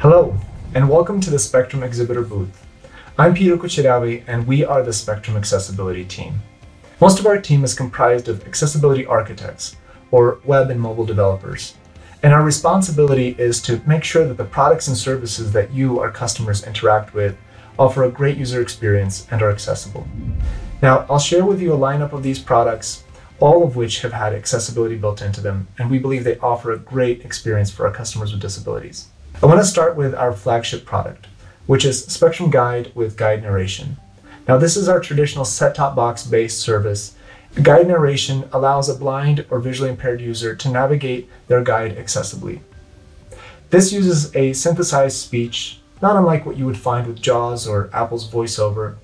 Hello, and welcome to the Spectrum Exhibitor booth. I'm Peter Kuchirawi, and we are the Spectrum Accessibility team. Most of our team is comprised of accessibility architects, or web and mobile developers. And our responsibility is to make sure that the products and services that you, our customers, interact with offer a great user experience and are accessible. Now, I'll share with you a lineup of these products, all of which have had accessibility built into them, and we believe they offer a great experience for our customers with disabilities. I want to start with our flagship product, which is Spectrum Guide with Guide Narration. Now, this is our traditional set top box based service. Guide narration allows a blind or visually impaired user to navigate their guide accessibly. This uses a synthesized speech, not unlike what you would find with JAWS or Apple's VoiceOver,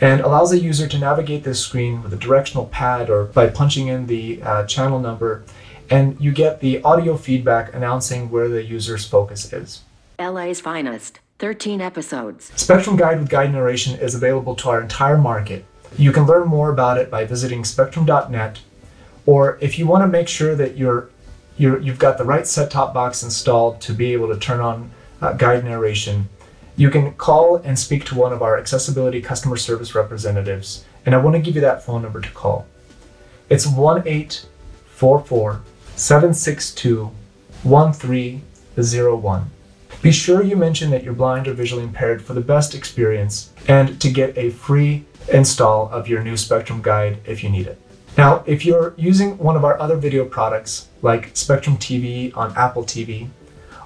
and allows a user to navigate this screen with a directional pad or by punching in the uh, channel number and you get the audio feedback announcing where the user's focus is. LA's finest, 13 episodes. Spectrum Guide with Guide Narration is available to our entire market. You can learn more about it by visiting spectrum.net, or if you want to make sure that you're, you're, you've got the right set top box installed to be able to turn on uh, guide narration, you can call and speak to one of our accessibility customer service representatives. And I want to give you that phone number to call. It's 1 844 762 1301. Be sure you mention that you're blind or visually impaired for the best experience and to get a free install of your new Spectrum guide if you need it. Now, if you're using one of our other video products like Spectrum TV on Apple TV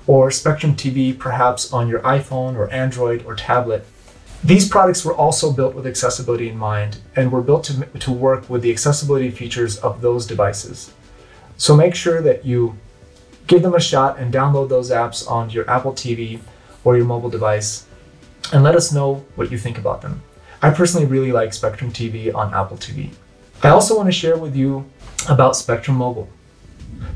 or Spectrum TV perhaps on your iPhone or Android or tablet, these products were also built with accessibility in mind and were built to, to work with the accessibility features of those devices. So make sure that you give them a shot and download those apps on your Apple TV or your mobile device and let us know what you think about them. I personally really like Spectrum TV on Apple TV. I also want to share with you about Spectrum Mobile.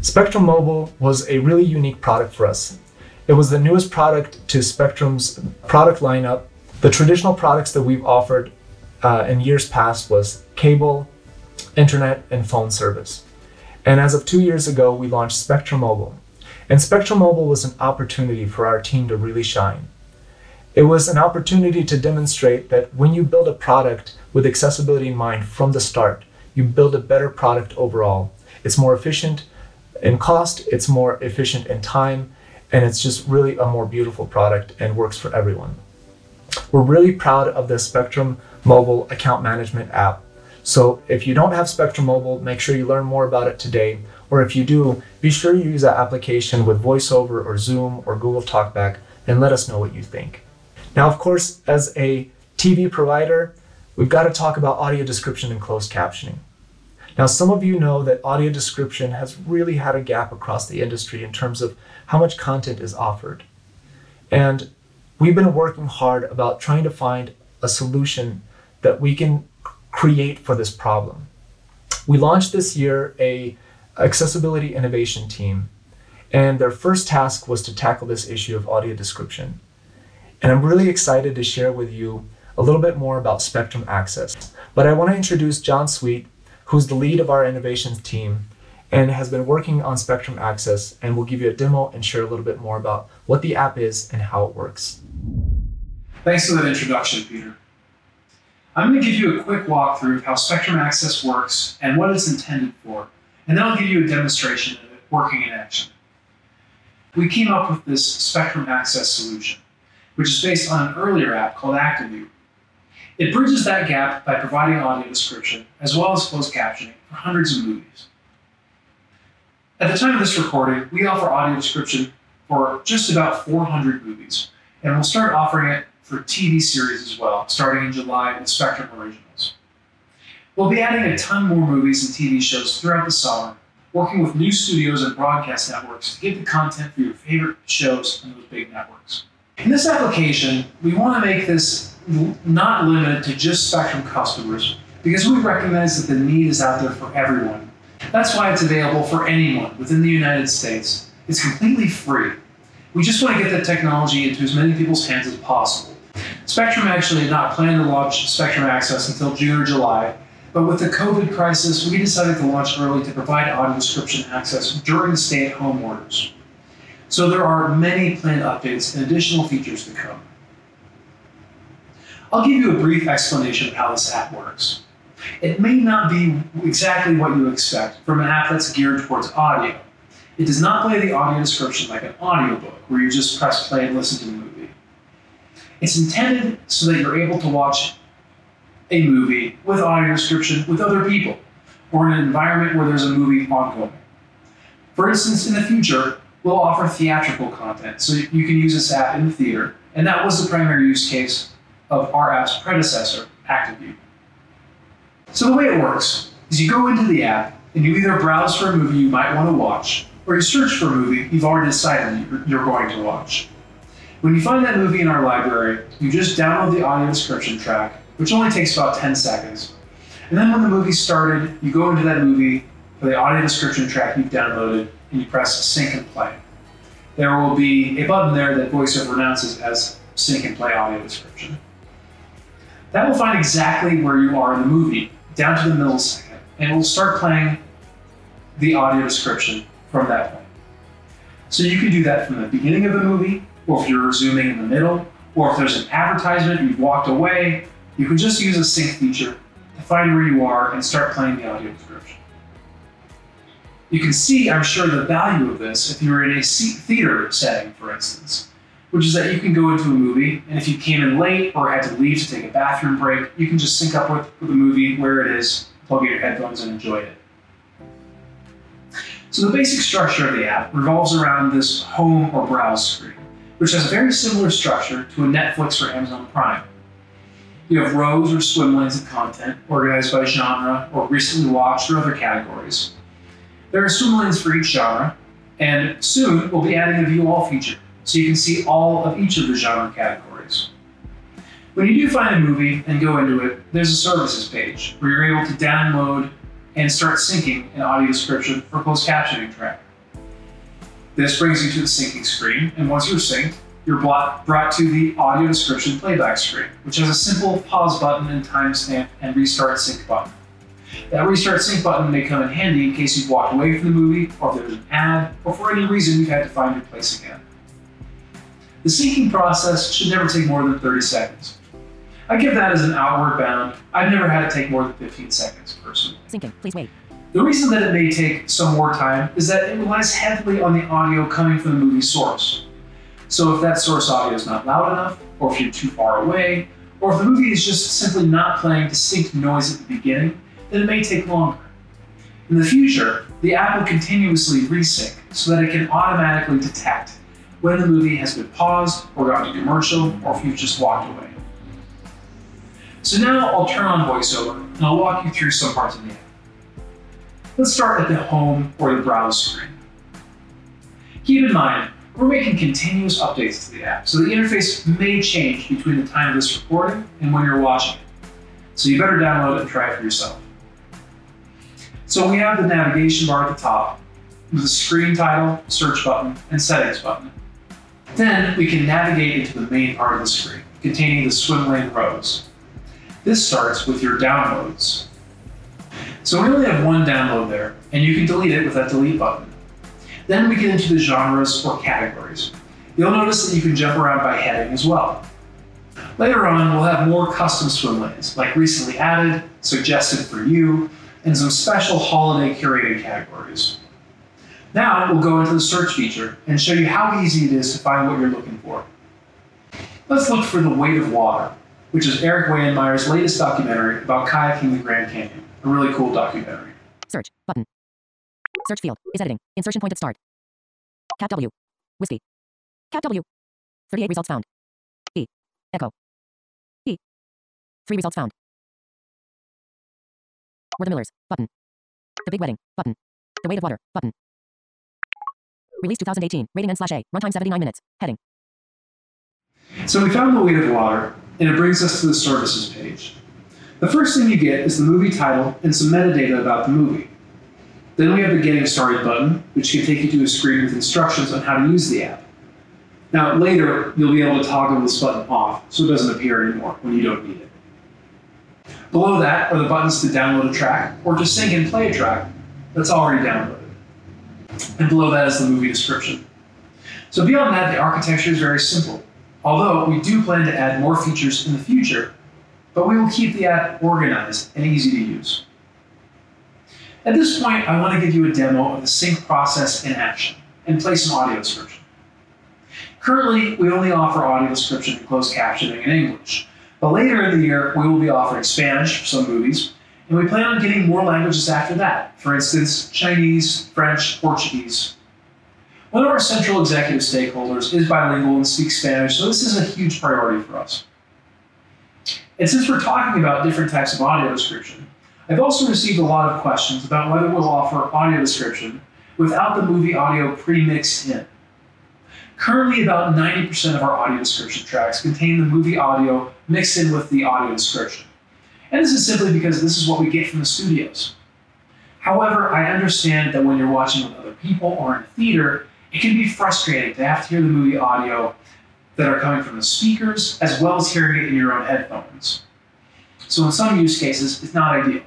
Spectrum Mobile was a really unique product for us. It was the newest product to Spectrum's product lineup. The traditional products that we've offered uh, in years past was cable, internet, and phone service. And as of two years ago, we launched Spectrum Mobile. And Spectrum Mobile was an opportunity for our team to really shine. It was an opportunity to demonstrate that when you build a product with accessibility in mind from the start, you build a better product overall. It's more efficient in cost, it's more efficient in time, and it's just really a more beautiful product and works for everyone. We're really proud of the Spectrum Mobile account management app so if you don't have Spectrum Mobile, make sure you learn more about it today. Or if you do, be sure you use that application with VoiceOver or Zoom or Google Talkback and let us know what you think. Now, of course, as a TV provider, we've got to talk about audio description and closed captioning. Now, some of you know that audio description has really had a gap across the industry in terms of how much content is offered. And we've been working hard about trying to find a solution that we can create for this problem. We launched this year a accessibility innovation team, and their first task was to tackle this issue of audio description. And I'm really excited to share with you a little bit more about Spectrum Access. But I want to introduce John Sweet, who's the lead of our innovations team and has been working on Spectrum Access and we'll give you a demo and share a little bit more about what the app is and how it works. Thanks for that introduction, Peter. I'm going to give you a quick walkthrough of how Spectrum Access works and what it's intended for, and then I'll give you a demonstration of it working in action. We came up with this Spectrum Access solution, which is based on an earlier app called Actiview. It bridges that gap by providing audio description as well as closed captioning for hundreds of movies. At the time of this recording, we offer audio description for just about 400 movies, and we'll start offering it for TV series as well, starting in July with Spectrum Originals. We'll be adding a ton more movies and TV shows throughout the summer, working with new studios and broadcast networks to get the content for your favorite shows on those big networks. In this application, we want to make this not limited to just Spectrum customers because we recognize that the need is out there for everyone. That's why it's available for anyone within the United States. It's completely free. We just want to get that technology into as many people's hands as possible. Spectrum actually had not planned to launch Spectrum Access until June or July, but with the COVID crisis, we decided to launch early to provide audio description access during stay at home orders. So there are many planned updates and additional features to come. I'll give you a brief explanation of how this app works. It may not be exactly what you expect from an app that's geared towards audio. It does not play the audio description like an audiobook, where you just press play and listen to the. It's intended so that you're able to watch a movie with audio description with other people, or in an environment where there's a movie ongoing. For instance, in the future, we'll offer theatrical content, so you can use this app in the theater, and that was the primary use case of our app's predecessor, Actiview. So the way it works is you go into the app and you either browse for a movie you might want to watch, or you search for a movie you've already decided you're going to watch. When you find that movie in our library, you just download the audio description track, which only takes about 10 seconds. And then when the movie started, you go into that movie for the audio description track you've downloaded and you press sync and play. There will be a button there that VoiceOver announces as sync and play audio description. That will find exactly where you are in the movie, down to the millisecond, and it will start playing the audio description from that point. So you can do that from the beginning of the movie, or if you're zooming in the middle, or if there's an advertisement, you've walked away, you can just use a sync feature to find where you are and start playing the audio description. You can see, I'm sure, the value of this if you're in a theater setting, for instance, which is that you can go into a movie, and if you came in late or had to leave to take a bathroom break, you can just sync up with, with the movie where it is, plug in your headphones, and enjoy it. So the basic structure of the app revolves around this home or browse screen, which has a very similar structure to a Netflix or Amazon Prime. You have rows or swim lanes of content organized by genre or recently watched or other categories. There are swim lanes for each genre, and soon we'll be adding a view all feature, so you can see all of each of the genre categories. When you do find a movie and go into it, there's a services page where you're able to download and start syncing an audio description or closed captioning track. This brings you to the syncing screen, and once you're synced, you're brought to the audio description playback screen, which has a simple pause button and timestamp and restart sync button. That restart sync button may come in handy in case you've walked away from the movie, or if there's an ad, or for any reason you've had to find your place again. The syncing process should never take more than 30 seconds. I give that as an outward bound. I've never had it take more than 15 seconds, personally. Syncing, please wait. The reason that it may take some more time is that it relies heavily on the audio coming from the movie source. So if that source audio is not loud enough, or if you're too far away, or if the movie is just simply not playing distinct noise at the beginning, then it may take longer. In the future, the app will continuously resync so that it can automatically detect when the movie has been paused or gone to commercial or if you've just walked away. So now I'll turn on VoiceOver and I'll walk you through some parts of the app. Let's start at the home or the browse screen. Keep in mind, we're making continuous updates to the app, so the interface may change between the time of this recording and when you're watching it. So you better download it and try it for yourself. So we have the navigation bar at the top with the screen title, search button, and settings button. Then we can navigate into the main part of the screen, containing the swim lane rows. This starts with your downloads. So we only have one download there, and you can delete it with that delete button. Then we get into the genres or categories. You'll notice that you can jump around by heading as well. Later on, we'll have more custom swim lanes, like recently added, suggested for you, and some special holiday curated categories. Now we'll go into the search feature and show you how easy it is to find what you're looking for. Let's look for the weight of water which is Eric Weihenmayer's latest documentary about kayaking the Grand Canyon. A really cool documentary. Search button. Search field is editing. Insertion point at start. Cap W. Whiskey. Cap W. 38 results found. E. Echo. E. 3 results found. We're the Millers. Button. The Big Wedding. Button. The Weight of Water. Button. Release 2018. Rating N slash A. Runtime 79 minutes. Heading. So we found the weight of water and it brings us to the services page. The first thing you get is the movie title and some metadata about the movie. Then we have the Getting Started button, which can take you to a screen with instructions on how to use the app. Now, later, you'll be able to toggle this button off so it doesn't appear anymore when you don't need it. Below that are the buttons to download a track or to sync and play a track that's already downloaded. And below that is the movie description. So beyond that, the architecture is very simple. Although we do plan to add more features in the future, but we will keep the app organized and easy to use. At this point, I want to give you a demo of the sync process in action and play some audio description. Currently, we only offer audio description and closed captioning in English, but later in the year, we will be offering Spanish for some movies, and we plan on getting more languages after that. For instance, Chinese, French, Portuguese. One of our central executive stakeholders is bilingual and speaks Spanish, so this is a huge priority for us. And since we're talking about different types of audio description, I've also received a lot of questions about whether we'll offer audio description without the movie audio pre-mixed in. Currently, about 90% of our audio description tracks contain the movie audio mixed in with the audio description. And this is simply because this is what we get from the studios. However, I understand that when you're watching with other people or in a theater, it can be frustrating to have to hear the movie audio that are coming from the speakers as well as hearing it in your own headphones. So in some use cases, it's not ideal.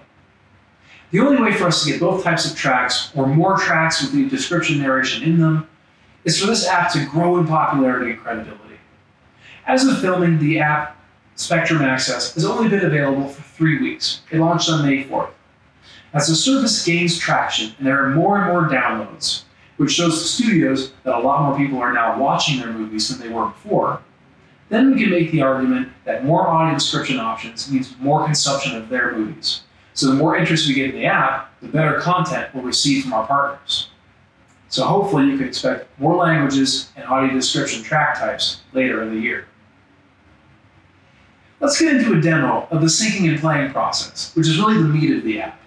The only way for us to get both types of tracks or more tracks with the description narration in them is for this app to grow in popularity and credibility. As of filming, the app Spectrum Access has only been available for three weeks. It launched on May 4th. As the service gains traction and there are more and more downloads, which shows the studios that a lot more people are now watching their movies than they were before, then we can make the argument that more audio description options means more consumption of their movies. So the more interest we get in the app, the better content we'll receive from our partners. So hopefully you can expect more languages and audio description track types later in the year. Let's get into a demo of the syncing and playing process, which is really the meat of the app.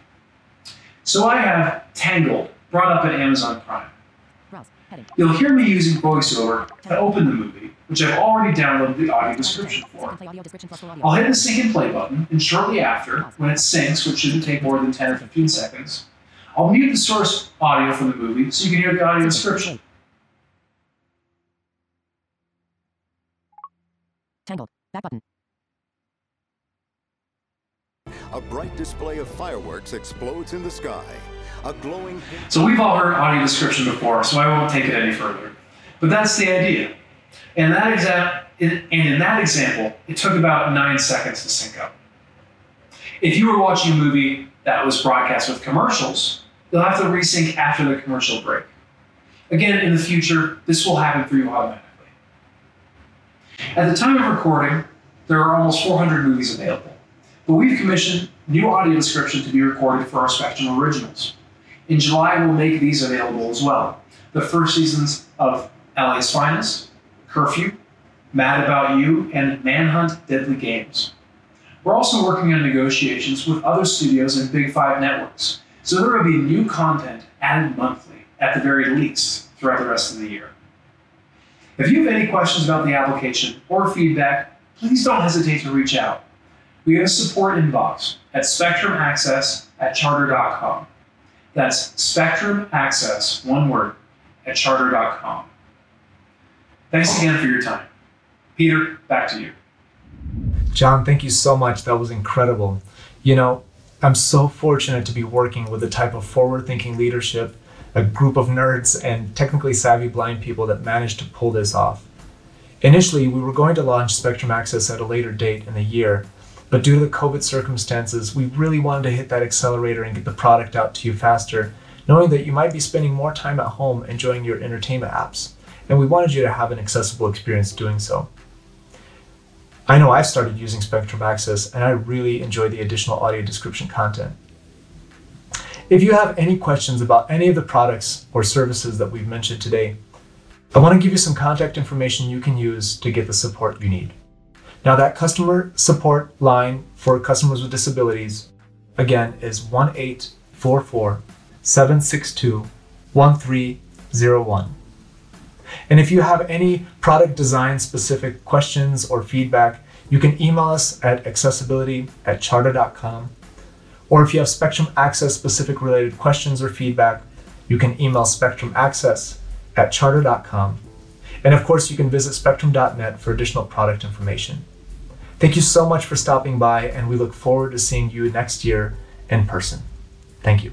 So I have Tangled brought up at Amazon Prime. You'll hear me using VoiceOver to open the movie, which I've already downloaded the audio description for. I'll hit the sync and play button, and shortly after, when it syncs, which shouldn't take more than 10 or 15 seconds, I'll mute the source audio from the movie so you can hear the audio description. Tangled. Back button. A bright display of fireworks explodes in the sky. A glowing So we've all heard audio description before, so I won't take it any further. But that's the idea. And that exa- and in that example, it took about nine seconds to sync up. If you were watching a movie that was broadcast with commercials, you'll have to resync after the commercial break. Again, in the future, this will happen for you automatically. At the time of recording, there are almost 400 movies available, but we've commissioned new audio description to be recorded for our Spectrum originals. In July, we'll make these available as well. The first seasons of LA's Finest, Curfew, Mad About You, and Manhunt Deadly Games. We're also working on negotiations with other studios and Big Five networks, so there will be new content added monthly, at the very least, throughout the rest of the year. If you have any questions about the application or feedback, please don't hesitate to reach out. We have a support inbox at spectrumaccess at charter.com. That's Spectrum Access, one word, at charter.com. Thanks again for your time. Peter, back to you. John, thank you so much. That was incredible. You know, I'm so fortunate to be working with the type of forward thinking leadership, a group of nerds and technically savvy blind people that managed to pull this off. Initially, we were going to launch Spectrum Access at a later date in the year, but due to the COVID circumstances, we really wanted to hit that accelerator and get the product out to you faster, knowing that you might be spending more time at home enjoying your entertainment apps, and we wanted you to have an accessible experience doing so. I know I've started using Spectrum Access and I really enjoy the additional audio description content. If you have any questions about any of the products or services that we've mentioned today, I want to give you some contact information you can use to get the support you need. Now, that customer support line for customers with disabilities, again, is 1 844 762 1301. And if you have any product design specific questions or feedback, you can email us at accessibility at charter.com. Or if you have Spectrum Access specific related questions or feedback, you can email Spectrum Access at charter.com. And of course, you can visit spectrum.net for additional product information. Thank you so much for stopping by, and we look forward to seeing you next year in person. Thank you.